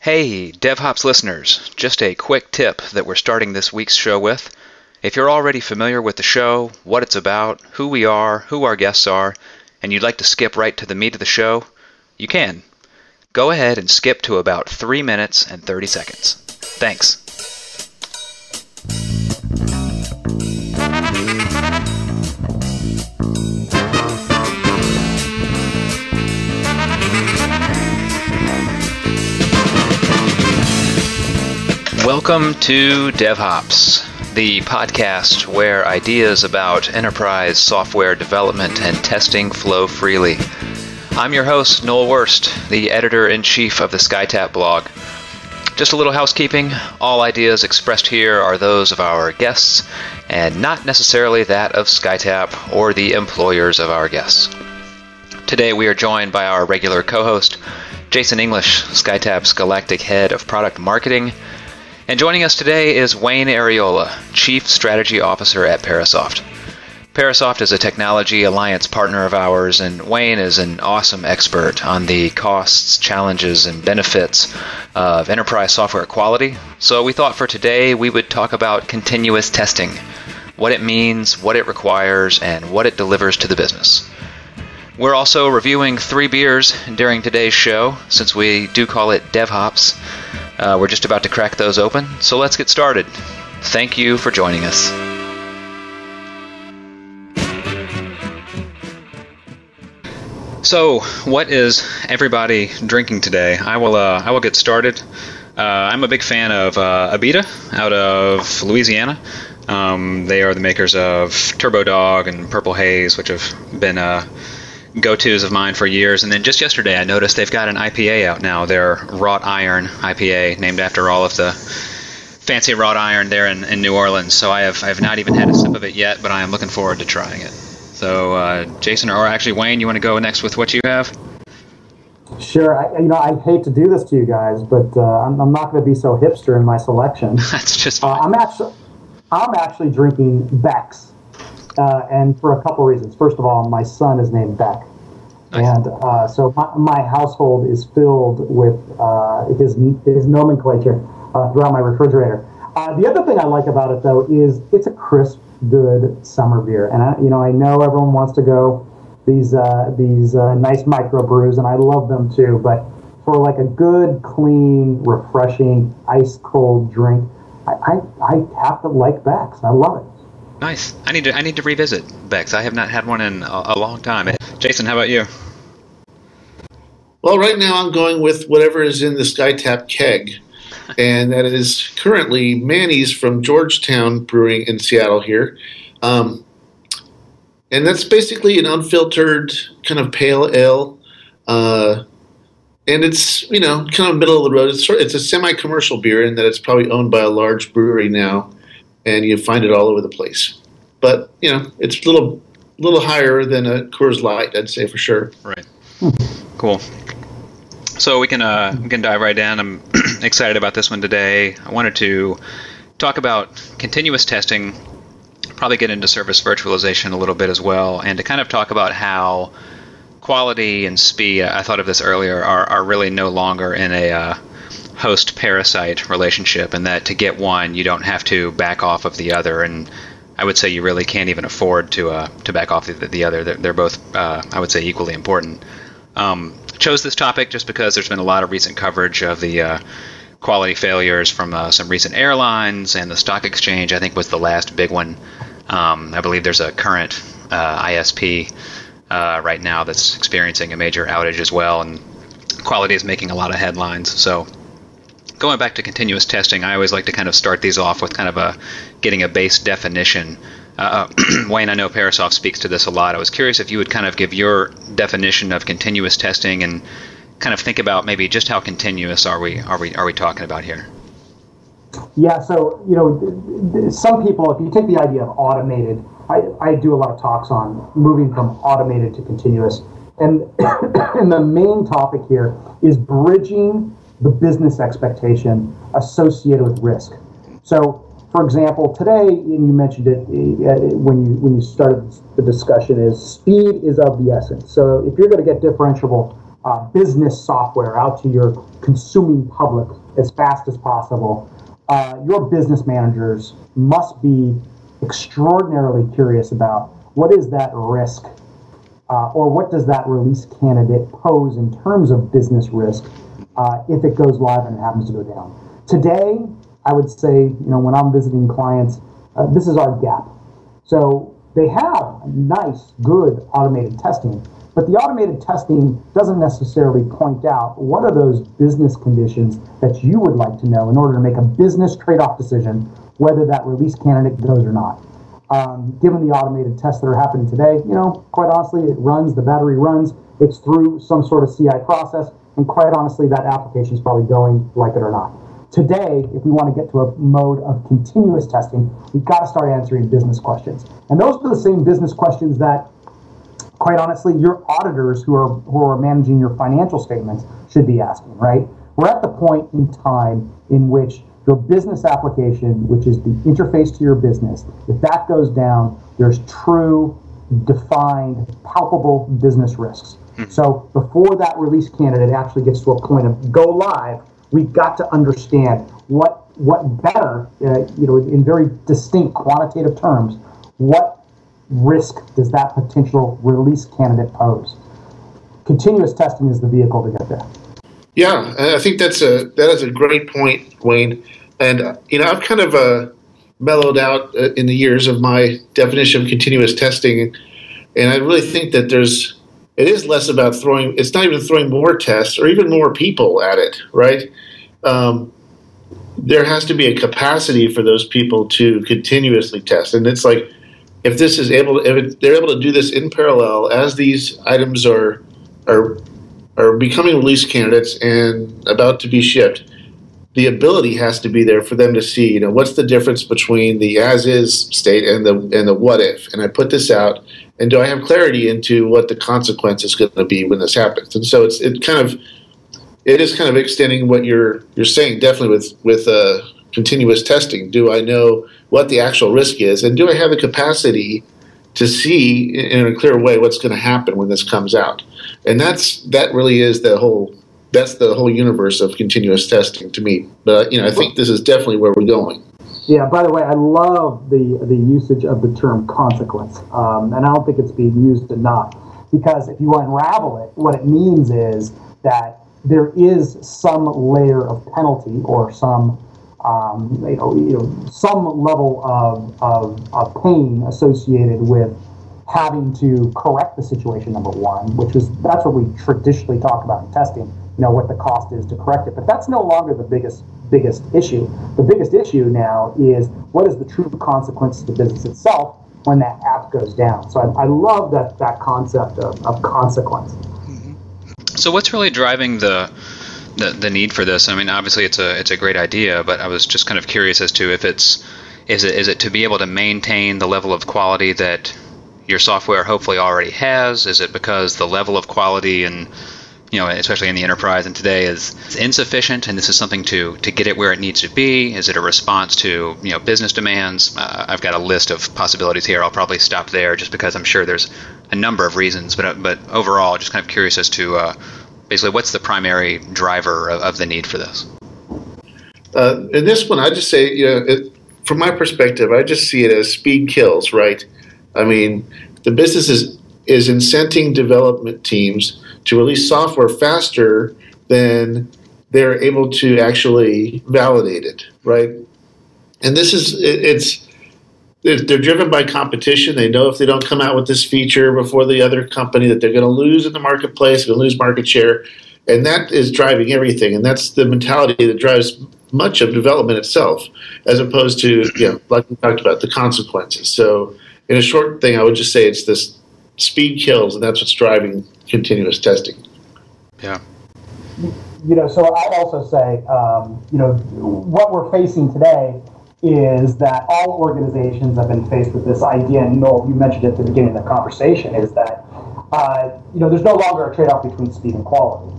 Hey, DevHops listeners, just a quick tip that we're starting this week's show with. If you're already familiar with the show, what it's about, who we are, who our guests are, and you'd like to skip right to the meat of the show, you can. Go ahead and skip to about 3 minutes and 30 seconds. Thanks. Welcome to DevHops, the podcast where ideas about enterprise software development and testing flow freely. I'm your host, Noel Wurst, the editor in chief of the SkyTap blog. Just a little housekeeping all ideas expressed here are those of our guests and not necessarily that of SkyTap or the employers of our guests. Today we are joined by our regular co host, Jason English, SkyTap's Galactic Head of Product Marketing and joining us today is Wayne Ariola, Chief Strategy Officer at Parasoft. Parasoft is a technology alliance partner of ours, and Wayne is an awesome expert on the costs, challenges, and benefits of enterprise software quality. So we thought for today we would talk about continuous testing what it means, what it requires, and what it delivers to the business. We're also reviewing three beers during today's show, since we do call it DevHops. Uh, we're just about to crack those open, so let's get started. Thank you for joining us. So, what is everybody drinking today? I will. Uh, I will get started. Uh, I'm a big fan of uh, Abita out of Louisiana. Um, they are the makers of Turbo Dog and Purple Haze, which have been uh, go-tos of mine for years. And then just yesterday, I noticed they've got an IPA out now. Their wrought iron IPA, named after all of the fancy wrought iron there in, in New Orleans. So I have I have not even had a sip of it yet, but I am looking forward to trying it. So uh, Jason, or actually Wayne, you want to go next with what you have? Sure. I, you know, I hate to do this to you guys, but uh, I'm, I'm, not going to be so hipster in my selection. That's just uh, I'm actually I'm actually drinking Beck's, uh, and for a couple reasons. First of all, my son is named Beck. Nice. And uh, so my, my, household is filled with uh, his his nomenclature uh, throughout my refrigerator. Uh, the other thing I like about it though is it's a crisp, good summer beer, and I, you know I know everyone wants to go these uh, these uh, nice microbrews, and I love them too. But for like a good, clean, refreshing, ice cold drink, I, I, I have to like Beck's. I love it. Nice. I need to I need to revisit Beck's. I have not had one in a, a long time. Jason, how about you? Well, right now I'm going with whatever is in the SkyTap keg, and that is currently Manny's from Georgetown Brewing in Seattle here. Um, and that's basically an unfiltered kind of pale ale. Uh, and it's you know kind of middle of the road. It's sort of, it's a semi-commercial beer in that it's probably owned by a large brewery now, and you find it all over the place. But you know, it's a little little higher than a Coors Light, I'd say for sure. Right. Cool. So we can uh, we can dive right in. I'm excited about this one today. I wanted to talk about continuous testing, probably get into service virtualization a little bit as well, and to kind of talk about how quality and speed. I thought of this earlier. Are are really no longer in a uh, host parasite relationship, and that to get one, you don't have to back off of the other. And I would say you really can't even afford to uh, to back off the, the other. They're, they're both, uh, I would say, equally important. Um, chose this topic just because there's been a lot of recent coverage of the uh, quality failures from uh, some recent airlines, and the stock exchange, I think, was the last big one. Um, I believe there's a current uh, ISP uh, right now that's experiencing a major outage as well, and quality is making a lot of headlines. So going back to continuous testing, I always like to kind of start these off with kind of a getting a base definition. Uh, Wayne, I know Parasoft speaks to this a lot. I was curious if you would kind of give your definition of continuous testing and kind of think about maybe just how continuous are we are we are we talking about here? Yeah, so you know, some people, if you take the idea of automated, I, I do a lot of talks on moving from automated to continuous, and and the main topic here is bridging the business expectation associated with risk. So, for example, today, and you mentioned it uh, when you when you started the discussion, is speed is of the essence. So, if you're going to get differentiable uh, business software out to your consuming public as fast as possible, uh, your business managers must be extraordinarily curious about what is that risk uh, or what does that release candidate pose in terms of business risk uh, if it goes live and it happens to go down. Today, I would say, you know, when I'm visiting clients, uh, this is our gap. So they have nice, good automated testing, but the automated testing doesn't necessarily point out what are those business conditions that you would like to know in order to make a business trade off decision whether that release candidate goes or not. Um, given the automated tests that are happening today, you know, quite honestly, it runs, the battery runs, it's through some sort of CI process, and quite honestly, that application is probably going like it or not. Today, if we want to get to a mode of continuous testing, we've got to start answering business questions. And those are the same business questions that, quite honestly, your auditors who are who are managing your financial statements should be asking, right? We're at the point in time in which your business application, which is the interface to your business, if that goes down, there's true, defined, palpable business risks. Mm-hmm. So before that release candidate actually gets to a point of go live, we've got to understand what what better, uh, you know, in very distinct quantitative terms, what risk does that potential release candidate pose? Continuous testing is the vehicle to get there. Yeah, I think that's a that is a great point, Wayne. And uh, you know, I've kind of uh, mellowed out uh, in the years of my definition of continuous testing, and I really think that there's it is less about throwing. It's not even throwing more tests or even more people at it, right? Um, there has to be a capacity for those people to continuously test, and it's like if this is able, to, if they're able to do this in parallel as these items are are are becoming release candidates and about to be shipped, the ability has to be there for them to see, you know, what's the difference between the as is state and the and the what if. And I put this out, and do I have clarity into what the consequence is going to be when this happens? And so it's it kind of it is kind of extending what you're you're saying definitely with with uh, continuous testing. Do I know what the actual risk is, and do I have the capacity to see in a clear way what's going to happen when this comes out? And that's that really is the whole that's the whole universe of continuous testing to me. But you know, I think this is definitely where we're going. Yeah. By the way, I love the the usage of the term consequence, um, and I don't think it's being used enough because if you unravel it, what it means is that there is some layer of penalty or some um, you, know, you know, some level of, of, of pain associated with having to correct the situation number one which is that's what we traditionally talk about in testing you know what the cost is to correct it. But that's no longer the biggest biggest issue. The biggest issue now is what is the true consequence to the business itself when that app goes down? So i, I love that that concept of, of consequence. Mm-hmm. So what's really driving the, the the need for this? I mean, obviously it's a it's a great idea, but I was just kind of curious as to if it's is it is it to be able to maintain the level of quality that your software hopefully already has? Is it because the level of quality and you know, especially in the enterprise and today is, insufficient, and this is something to to get it where it needs to be. Is it a response to you know business demands? Uh, I've got a list of possibilities here. I'll probably stop there just because I'm sure there's a number of reasons. But uh, but overall, just kind of curious as to uh, basically what's the primary driver of, of the need for this. Uh, in this one, I just say you know, it, from my perspective, I just see it as speed kills. Right? I mean, the business is is incenting development teams to release software faster than they're able to actually validate it, right? And this is it, it's they're driven by competition. They know if they don't come out with this feature before the other company that they're going to lose in the marketplace, going to lose market share, and that is driving everything. And that's the mentality that drives much of development itself, as opposed to you know, like we talked about, the consequences. So, in a short thing, I would just say it's this speed kills, and that's what's driving continuous testing. Yeah. You know, so I'd also say, um, you know, what we're facing today is that all organizations have been faced with this idea, and Noel, you mentioned it at the beginning of the conversation, is that, uh, you know, there's no longer a trade off between speed and quality.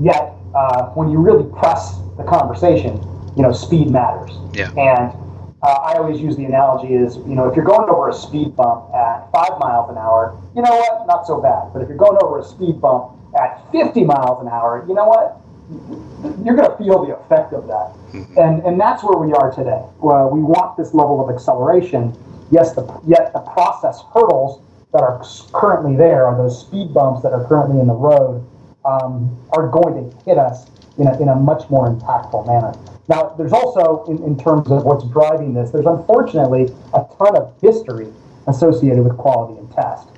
Yet, uh, when you really press the conversation, you know, speed matters. Yeah. And uh, I always use the analogy is, you know, if you're going over a speed bump at five miles an hour, you know what, not so bad. But if you're going over a speed bump at 50 miles an hour, you know what? You're going to feel the effect of that. Mm-hmm. And, and that's where we are today. We want this level of acceleration. Yes, the, yet the process hurdles that are currently there, or those speed bumps that are currently in the road, um, are going to hit us in a, in a much more impactful manner. Now, there's also, in, in terms of what's driving this, there's unfortunately a ton of history associated with quality and test.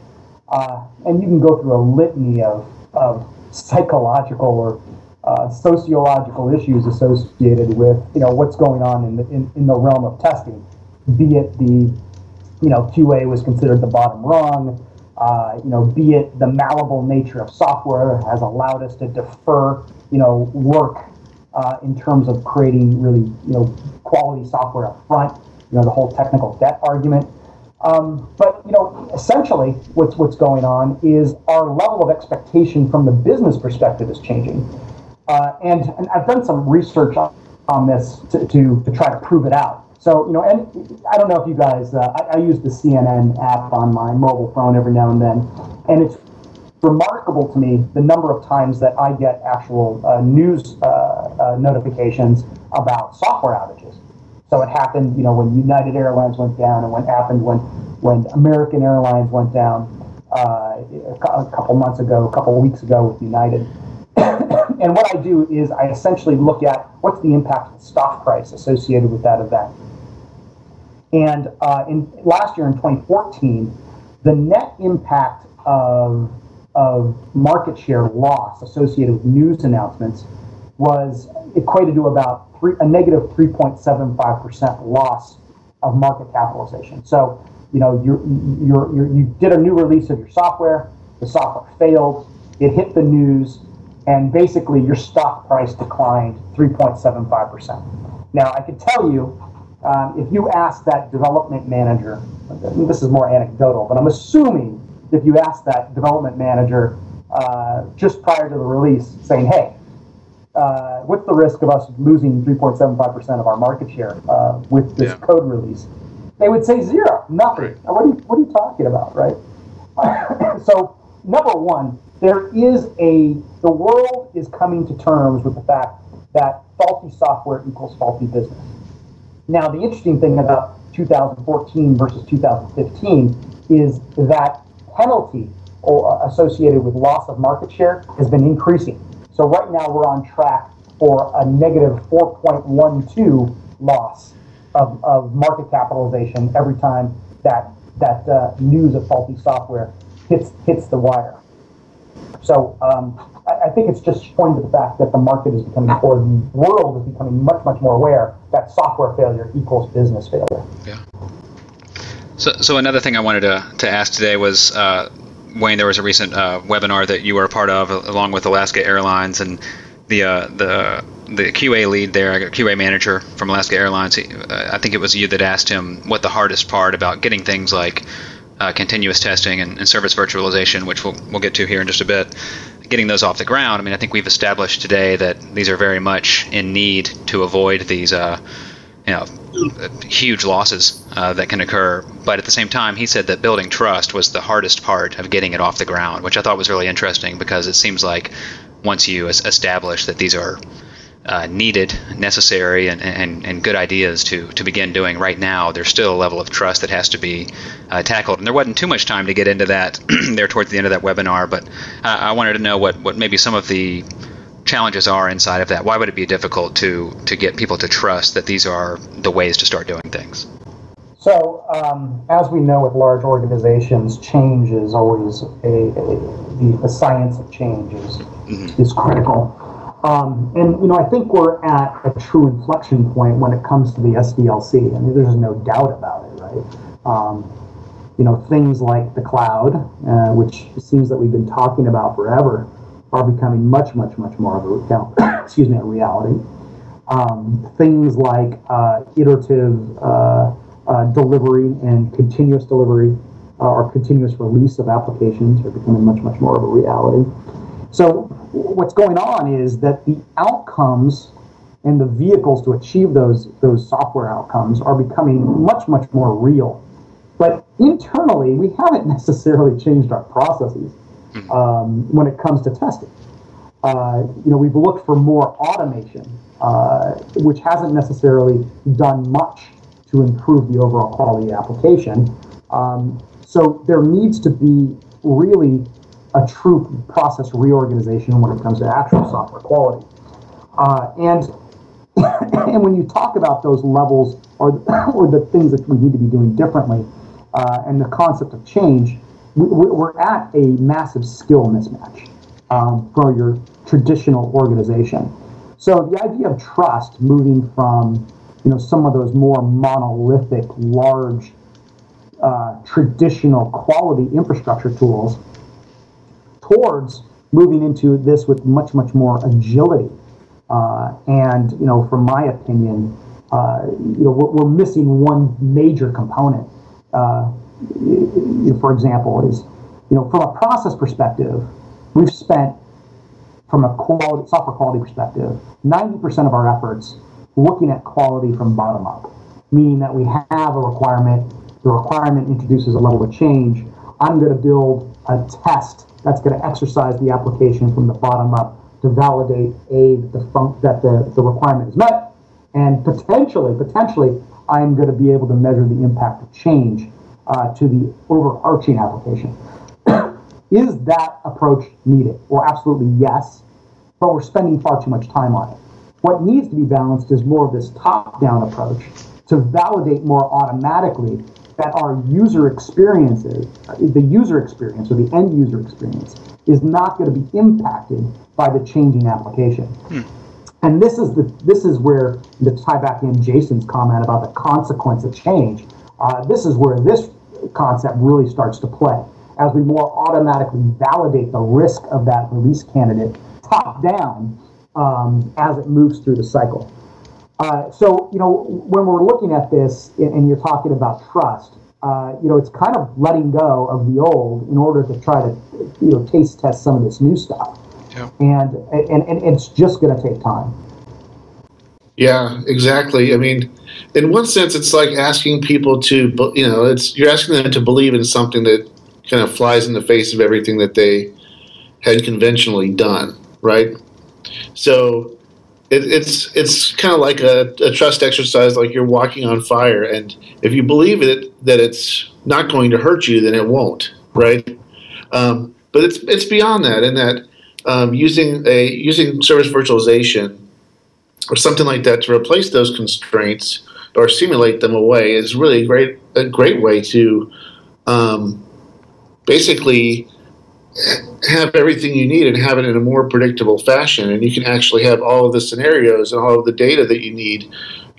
Uh, and you can go through a litany of, of psychological or uh, sociological issues associated with you know what's going on in the in, in the realm of testing, be it the you know QA was considered the bottom rung, uh, you know be it the malleable nature of software has allowed us to defer you know work uh, in terms of creating really you know quality software up front, you know the whole technical debt argument. Um, but you know, essentially, what's what's going on is our level of expectation from the business perspective is changing, uh, and, and, I've done some research on, on this to, to, to try to prove it out. So you know, and I don't know if you guys, uh, I, I, use the CNN app on my mobile phone every now and then, and it's remarkable to me the number of times that I get actual uh, news uh, uh, notifications about software outages. So it happened, you know, when United Airlines went down, and when happened when when American Airlines went down uh, a couple months ago, a couple weeks ago with United. and what I do is I essentially look at what's the impact of the stock price associated with that event. And uh, in last year in 2014, the net impact of of market share loss associated with news announcements was equated to about three, a negative 3.75% loss of market capitalization. So, you know, you you you did a new release of your software, the software failed, it hit the news, and basically your stock price declined 3.75%. Now, I can tell you, um, if you ask that development manager, this is more anecdotal, but I'm assuming if you ask that development manager uh, just prior to the release, saying, hey, uh, what's the risk of us losing 3.75% of our market share uh, with this yeah. code release? They would say zero, nothing. Right. What, are you, what are you talking about, right? so, number one, there is a, the world is coming to terms with the fact that faulty software equals faulty business. Now, the interesting thing about 2014 versus 2015 is that penalty associated with loss of market share has been increasing. So right now we're on track for a negative 4.12 loss of, of market capitalization every time that that uh, news of faulty software hits hits the wire. So um, I, I, think it's just pointing to the fact that the market is becoming, or the world is becoming much much more aware that software failure equals business failure. Yeah. So, so another thing I wanted to, to ask today was uh, Wayne, there was a recent uh, webinar that you were a part of, along with Alaska Airlines, and the uh, the the QA lead there, QA manager from Alaska Airlines. He, uh, I think it was you that asked him what the hardest part about getting things like uh, continuous testing and, and, service virtualization, which we'll we'll get to here in just a bit, getting those off the ground. I mean, I think we've established today that these are very much in need to avoid these uh, you know huge losses uh, that can occur. But at the same time, he said that building trust was the hardest part of getting it off the ground, which I thought was really interesting because it seems like once you establish that these are uh, needed, necessary, and, and, and good ideas to, to begin doing right now, there's still a level of trust that has to be uh, tackled. And there wasn't too much time to get into that there towards the end of that webinar, but I wanted to know what, what maybe some of the challenges are inside of that? Why would it be difficult to to get people to trust that these are the ways to start doing things? So, um, as we know with large organizations, change is always a, a the, the, science of change is, mm-hmm. is critical. Um, and you know, I think we're at a true inflection point when it comes to the SDLC. I mean, there's no doubt about it, right? Um, you know, things like the cloud, uh, which seems that we've been talking about forever, are becoming much, much, much more of a excuse me a reality. Um, things like uh, iterative uh, uh, delivery and continuous delivery uh, or continuous release of applications are becoming much, much more of a reality. So what's going on is that the outcomes and the vehicles to achieve those those software outcomes are becoming much, much more real. But internally, we haven't necessarily changed our processes. um, when it comes to testing. Uh, you know, we've looked for more automation, uh, which hasn't necessarily done much to improve the overall quality of the application. Um, so there needs to be really a true process reorganization when it comes to actual software quality. Uh, and and when you talk about those levels or or the things that we need to be doing differently, uh, and the concept of change, we, we're at a massive skill mismatch um, for your traditional organization. So the idea of trust moving from you know some of those more monolithic, large, uh, traditional quality infrastructure tools towards moving into this with much much more agility. Uh, and you know, from my opinion, uh, you know, we're, we're, missing one major component. Uh, for example, is you know, from a process perspective, we've spent from a quality software quality perspective, 90% of our efforts looking at quality from bottom up, meaning that we have a requirement, the requirement introduces a level of change. I'm going to build a test that's going to exercise the application from the bottom up to validate a the fun- that the, the requirement is met, and potentially, potentially, I'm going to be able to measure the impact of change uh, to the overarching application. Is that approach needed? Well, absolutely yes, but we're spending far too much time on it. What needs to be balanced is more of this top down approach to validate more automatically that our user experiences, the user experience or the end user experience, is not going to be impacted by the changing application. Hmm. And this is the this is where to tie back in Jason's comment about the consequence of change. Uh, this is where this concept really starts to play as we more automatically validate the risk of that release candidate top down um, as it moves through the cycle. Uh, so, you know, when we're looking at this and you're talking about trust, uh, you know, it's kind of letting go of the old in order to try to, you know, taste test some of this new stuff. Yeah. And, and, and it's just going to take time. Yeah, exactly. I mean, in one sense, it's like asking people to, you know, it's you're asking them to believe in something that kind of flies in the face of everything that they had conventionally done, right? So it, it's it's kind of like a, a, trust exercise, like you're walking on fire, and if you believe it that it's not going to hurt you, then it won't, right? Um, but it's it's beyond that, in that um, using a using service virtualization or something like that to replace those constraints or simulate them away is really a great a great way to um, basically have everything you need and have it in a more predictable fashion. And you can actually have all of the scenarios and all of the data that you need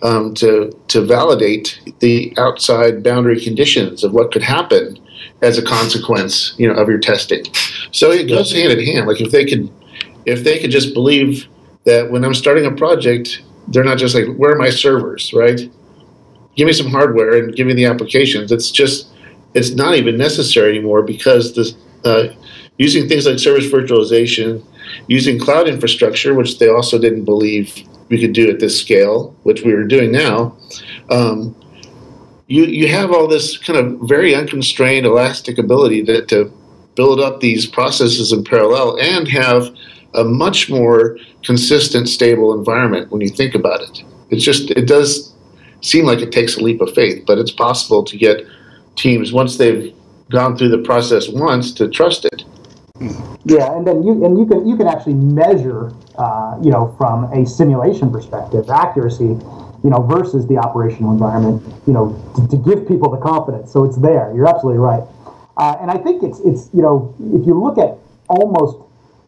um, to to validate the outside boundary conditions of what could happen as a consequence, you know, of your testing. So it goes hand in hand. Like if they could, if they could just believe that when I'm starting a project, they're not just like, where are my servers, right? Give me some hardware and give me the applications. It's just, it's not even necessary anymore because the uh, using things like service virtualization, using cloud infrastructure, which they also didn't believe we could do at this scale, which we are doing now. Um, you, you have all this kind of very unconstrained elastic ability to, to build up these processes in parallel and have a much more consistent, stable environment when you think about it. It's just, it does seem like it takes a leap of faith, but it's possible to get teams, once they've gone through the process once, to trust it. Yeah, and then you and you can you can actually measure, uh, you know, from a simulation perspective, accuracy, you know, versus the operational environment, you know, to, to give people the confidence. So it's there. You're absolutely right. Uh, and I think it's it's you know, if you look at almost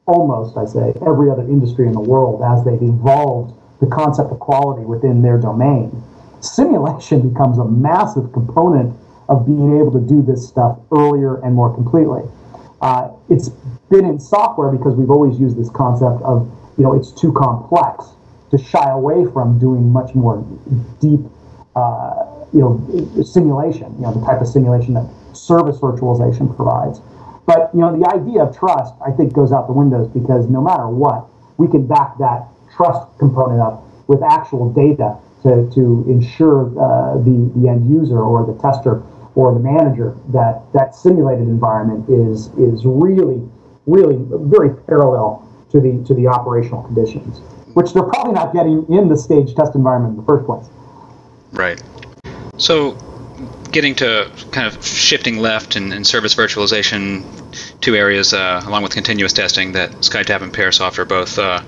almost I say every other industry in the world as they've evolved the concept of quality within their domain, simulation becomes a massive component of being able to do this stuff earlier and more completely. Uh, it's been in software because we've always used this concept of, you know, it's too complex to shy away from doing much more deep, uh, you know, simulation, you know, the type of simulation that service virtualization provides. But, you know, the idea of trust, I think, goes out the windows because no matter what, we can back that trust component up with actual data to, to ensure uh, the, the end user or the tester or the manager that that simulated environment is is really really very parallel to the to the operational conditions, which they're probably not getting in the stage test environment in the first place. Right. So, getting to kind of shifting left and, in service virtualization, two areas uh, along with continuous testing that SkyTap and Parasoft are both uh,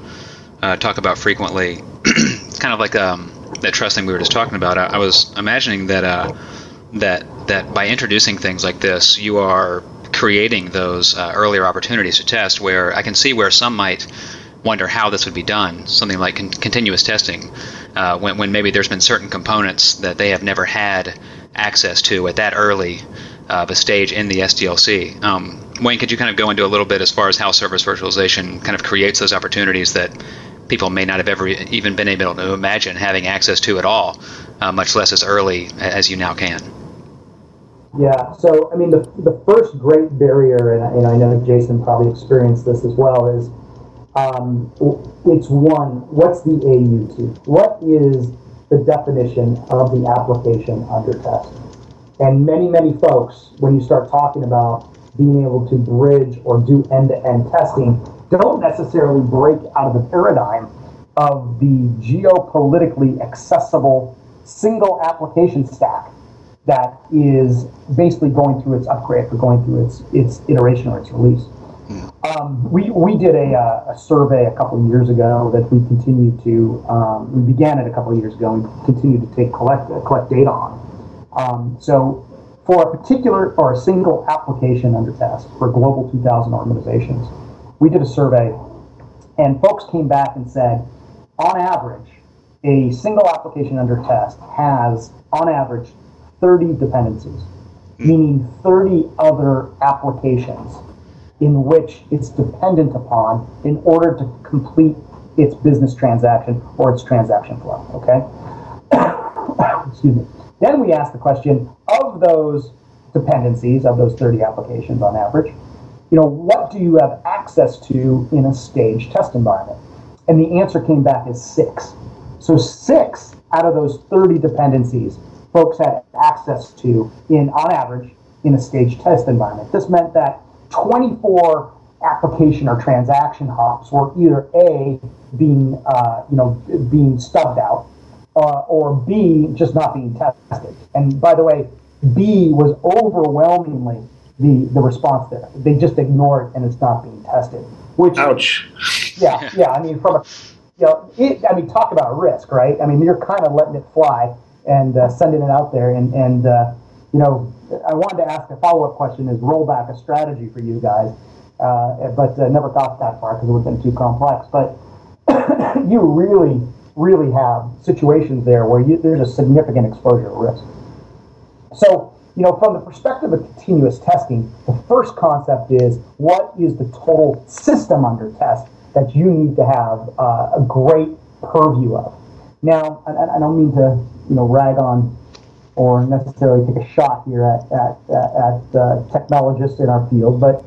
uh, talk about frequently. it's kind of like um, that trust thing we were just talking about. I, I was imagining that uh, that that by introducing things like this, you are creating those uh, earlier opportunities to test. Where I can see where some might wonder how this would be done. Something like con- continuous testing, uh, when when maybe there's been certain components that they have never had access to at that early uh, of a stage in the SDLC. Um, Wayne, could you kind of go into a little bit as far as how service virtualization kind of creates those opportunities that people may not have ever even been able to imagine having access to at all, uh, much less as early as you now can? Yeah, so I mean, the, the first great barrier, and, and I know Jason probably experienced this as well, is um, it's one, what's the AUT? What is the definition of the application under test? And many, many folks, when you start talking about being able to bridge or do end to end testing, don't necessarily break out of the paradigm of the geopolitically accessible single application stack that is basically going through its upgrade or going through its its iteration or its release. Um, we, we did a, uh, a survey a couple of years ago that we continue to um, we began it a couple of years ago and continue to take collect collect data on. Um, so for a particular or a single application under test for global 2000 organizations, we did a survey and folks came back and said, on average, a single application under test has, on average, 30 dependencies, hmm. meaning 30 other applications in which it's dependent upon in order to complete its business transaction or its transaction flow. Okay? Excuse me. Then we ask the question of those dependencies, of those 30 applications on average, you know, what do you have access to in a stage test environment? And the answer came back as six. So six out of those 30 dependencies folks had access to in on average in a stage test environment. This meant that 24 application or transaction hops were either A being uh, you know being stubbed out uh, or B just not being tested. And by the way, B was overwhelmingly the, the response there. They just ignore it and it's not being tested. Which ouch. Yeah, yeah. I mean, from a you know, it, I mean, talk about risk, right? I mean, you're kind of letting it fly and uh, sending it out there, and and uh, you know, I wanted to ask a follow up question: Is rollback a strategy for you guys? Uh, but never got that far because it would have been too complex. But you really, really have situations there where you, there's a significant exposure risk. So you know, from the perspective of continuous testing, the first concept is what is the total system under test that you need to have uh, a great purview of. Now, I, I, don't mean to, you know, rag on or necessarily take a shot here at, at, at uh, technologists in our field, but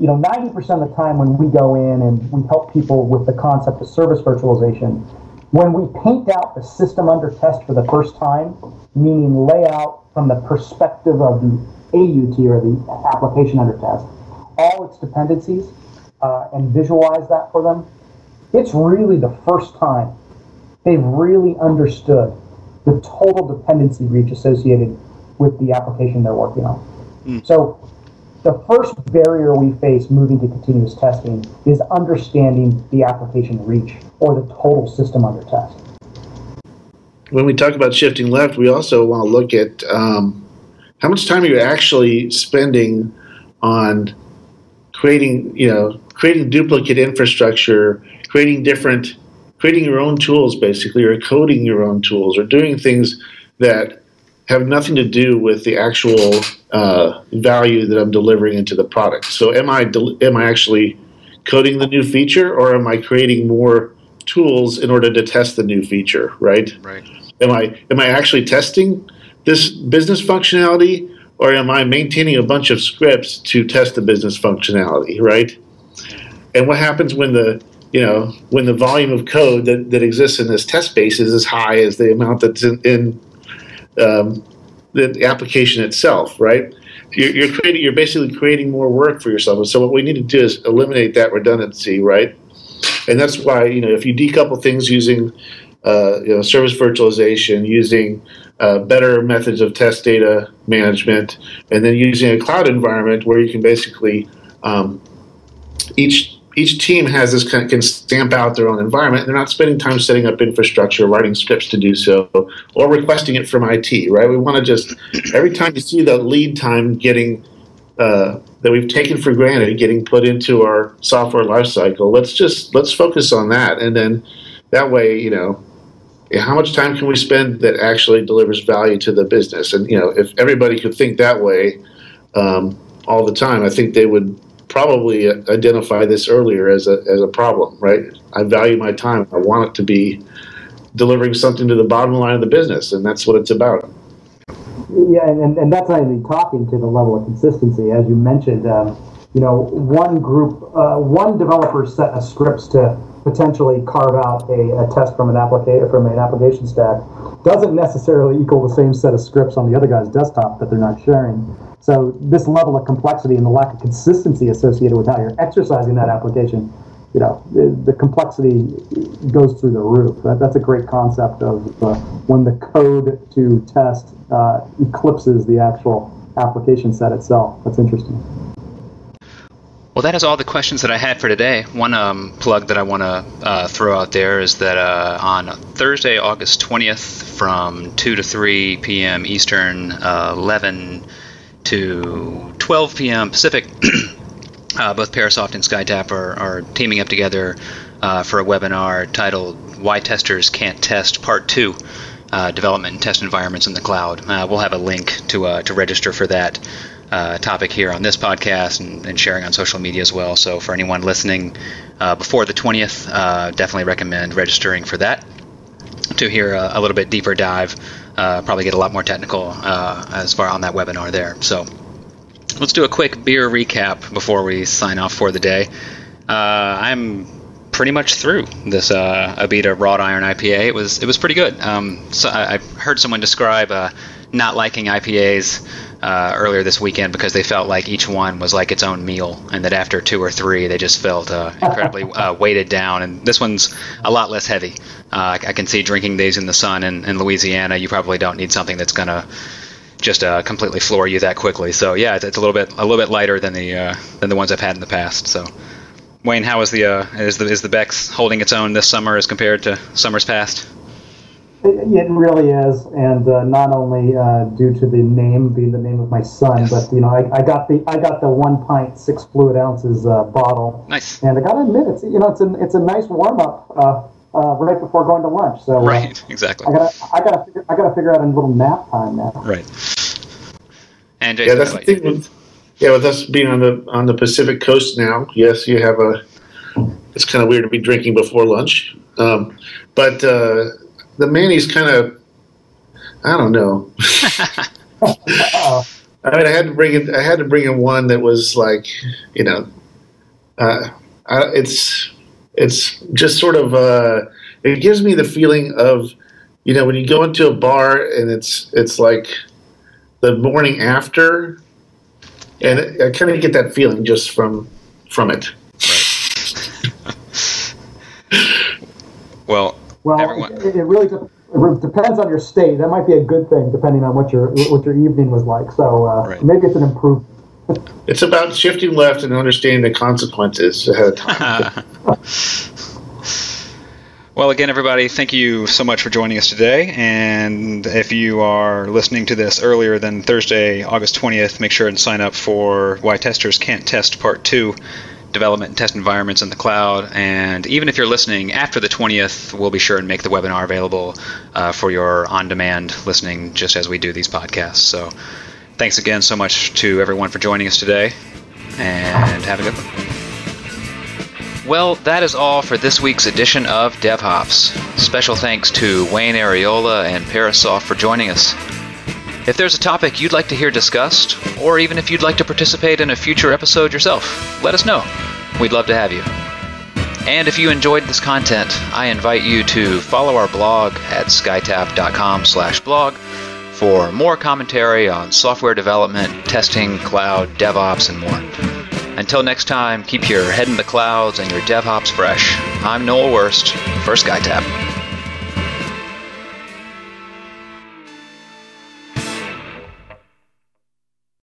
you know, 90% of the time when we go in and we help people with the concept of service virtualization, when we paint out the system under test for the first time, meaning layout from the perspective of the AUT or the application under test, all its dependencies, uh, and visualize that for them, it's really the first time they've really understood the total dependency reach associated with the application they're working on. Mm. So the first barrier we face moving to continuous testing is understanding the application reach or the total system under test. When we talk about shifting left, we also want to look at um, how much time are you actually spending on creating, you know, creating duplicate infrastructure, creating different, creating your own tools basically, or coding your own tools, or doing things that have nothing to do with the actual uh, value that I'm delivering into the product. So, am I del- am I actually coding the new feature, or am I creating more tools in order to test the new feature? Right. Right. Am I am I actually testing this business functionality, or am I maintaining a bunch of scripts to test the business functionality? Right. And what happens when the you know when the volume of code that, that exists in this test base is as high as the amount that's in, in um, the application itself, right? you're, you're creating you're basically creating more work for yourself. And so what we need to do is eliminate that redundancy, right? And that's why you know if you decouple things using uh, you know service virtualization, using uh, better methods of test data management, and then using a cloud environment where you can basically um, each each team has this kind of, can stamp out their own environment. They're not spending time setting up infrastructure, writing scripts to do so, or requesting it from IT. Right? We want to just every time you see the lead time getting uh, that we've taken for granted getting put into our software lifecycle. Let's just let's focus on that, and then that way, you know, how much time can we spend that actually delivers value to the business? And you know, if everybody could think that way um, all the time, I think they would probably identify this earlier as a as a problem. Right? I value my time. I want it to be delivering something to the bottom line of the business, and that's what it's about. Yeah, and, and that's not even talking to the level of consistency, as you mentioned. Um, you know, one group, uh, one developer set of scripts to potentially carve out a, a test from an application from an application stack doesn't necessarily equal the same set of scripts on the other guy's desktop that they're not sharing. So this level of complexity and the lack of consistency associated with how you're exercising that application, you know, the, the complexity goes through the roof. That, that's a great concept of uh, when the code to test uh, eclipses the actual application set itself. That's interesting. Well, that is all the questions that I had for today. One um, plug that I want to uh, throw out there is that uh, on Thursday, August 20th, from 2 to 3 p.m. Eastern, uh, 11 to 12 p.m. Pacific, uh, both Parasoft and SkyTap are, are teaming up together uh, for a webinar titled Why Testers Can't Test Part 2 uh, Development and Test Environments in the Cloud. we'll have a link to, to register for that uh, topic here on this podcast and, and, sharing on social media as well. So for anyone listening uh, before the 20th, uh, definitely recommend registering for that to hear a, a little bit deeper dive. Uh, probably get a lot more technical uh, as far on that webinar there. So let's do a quick beer recap before we sign off for the day. Uh, I'm pretty much through this uh, Abita wrought iron IPA. It was it was pretty good. Um, so I, I, heard someone describe uh, not liking IPAs uh, earlier this weekend because they felt like each one was like its own meal, and that after two or three, they just felt uh, incredibly uh, weighted down. And this one's a lot less heavy. Uh, I can see drinking these in the sun in, in Louisiana. You probably don't need something that's gonna just uh, completely floor you that quickly. So yeah, it's, it's, a little bit a little bit lighter than the uh, than the ones I've had in the past. So. Wayne, how is the is the is the Beck's holding its own this summer as compared to summers past? It, really is, and uh, not only uh, due to the name being the name of my son, yes. but you know, I, I, got the I got the one pint six fluid ounces uh, bottle. Nice. And I got to admit, it's you know, it's a it's a nice warm up uh, uh, right before going to lunch. So uh, right, exactly. I gotta I gotta figure, I gotta figure out a little nap time now. Right. And Jason, yeah, that's the thing with yeah, with us being on the on the Pacific Coast now. Yes, you have a. It's kind of weird to be drinking before lunch, um, but the Manny's kind of, I don't know. I mean, I had to bring in, I had to bring in one that was like, you know, uh, I, it's, it's just sort of, uh, it gives me the feeling of, you know, when you go into a bar and it's, it's like the morning after, and it, I kind of get that feeling just from, from it. Right. well, well, Everyone. It, it really it depends on your state. That might be a good thing, depending on what your what your evening was like. So uh, right. maybe it's an improvement. it's about shifting left and understanding the consequences ahead of time. Well, again, everybody, thank you so much for joining us today. And if you are listening to this earlier than Thursday, August 20th, make sure and sign up for Why Testers Can't Test Part 2 development and test environments in the cloud. And even if you're listening after the 20th, we'll be sure and make the webinar available uh, for your on demand listening just as we do these podcasts. So thanks again so much to everyone for joining us today, and have a good one. Well, that is all for this week's edition of DevHops. Special thanks to Wayne Ariola and Parasoft for joining us. If there's a topic you'd like to hear discussed, or even if you'd like to participate in a future episode yourself, let us know. We'd love to have you. And if you enjoyed this content, I invite you to follow our blog at skytap.com/blog, for more commentary on software development, testing, cloud, DevOps, and more. Until next time, keep your head in the clouds and your DevOps fresh. I'm Noel Wurst for SkyTap.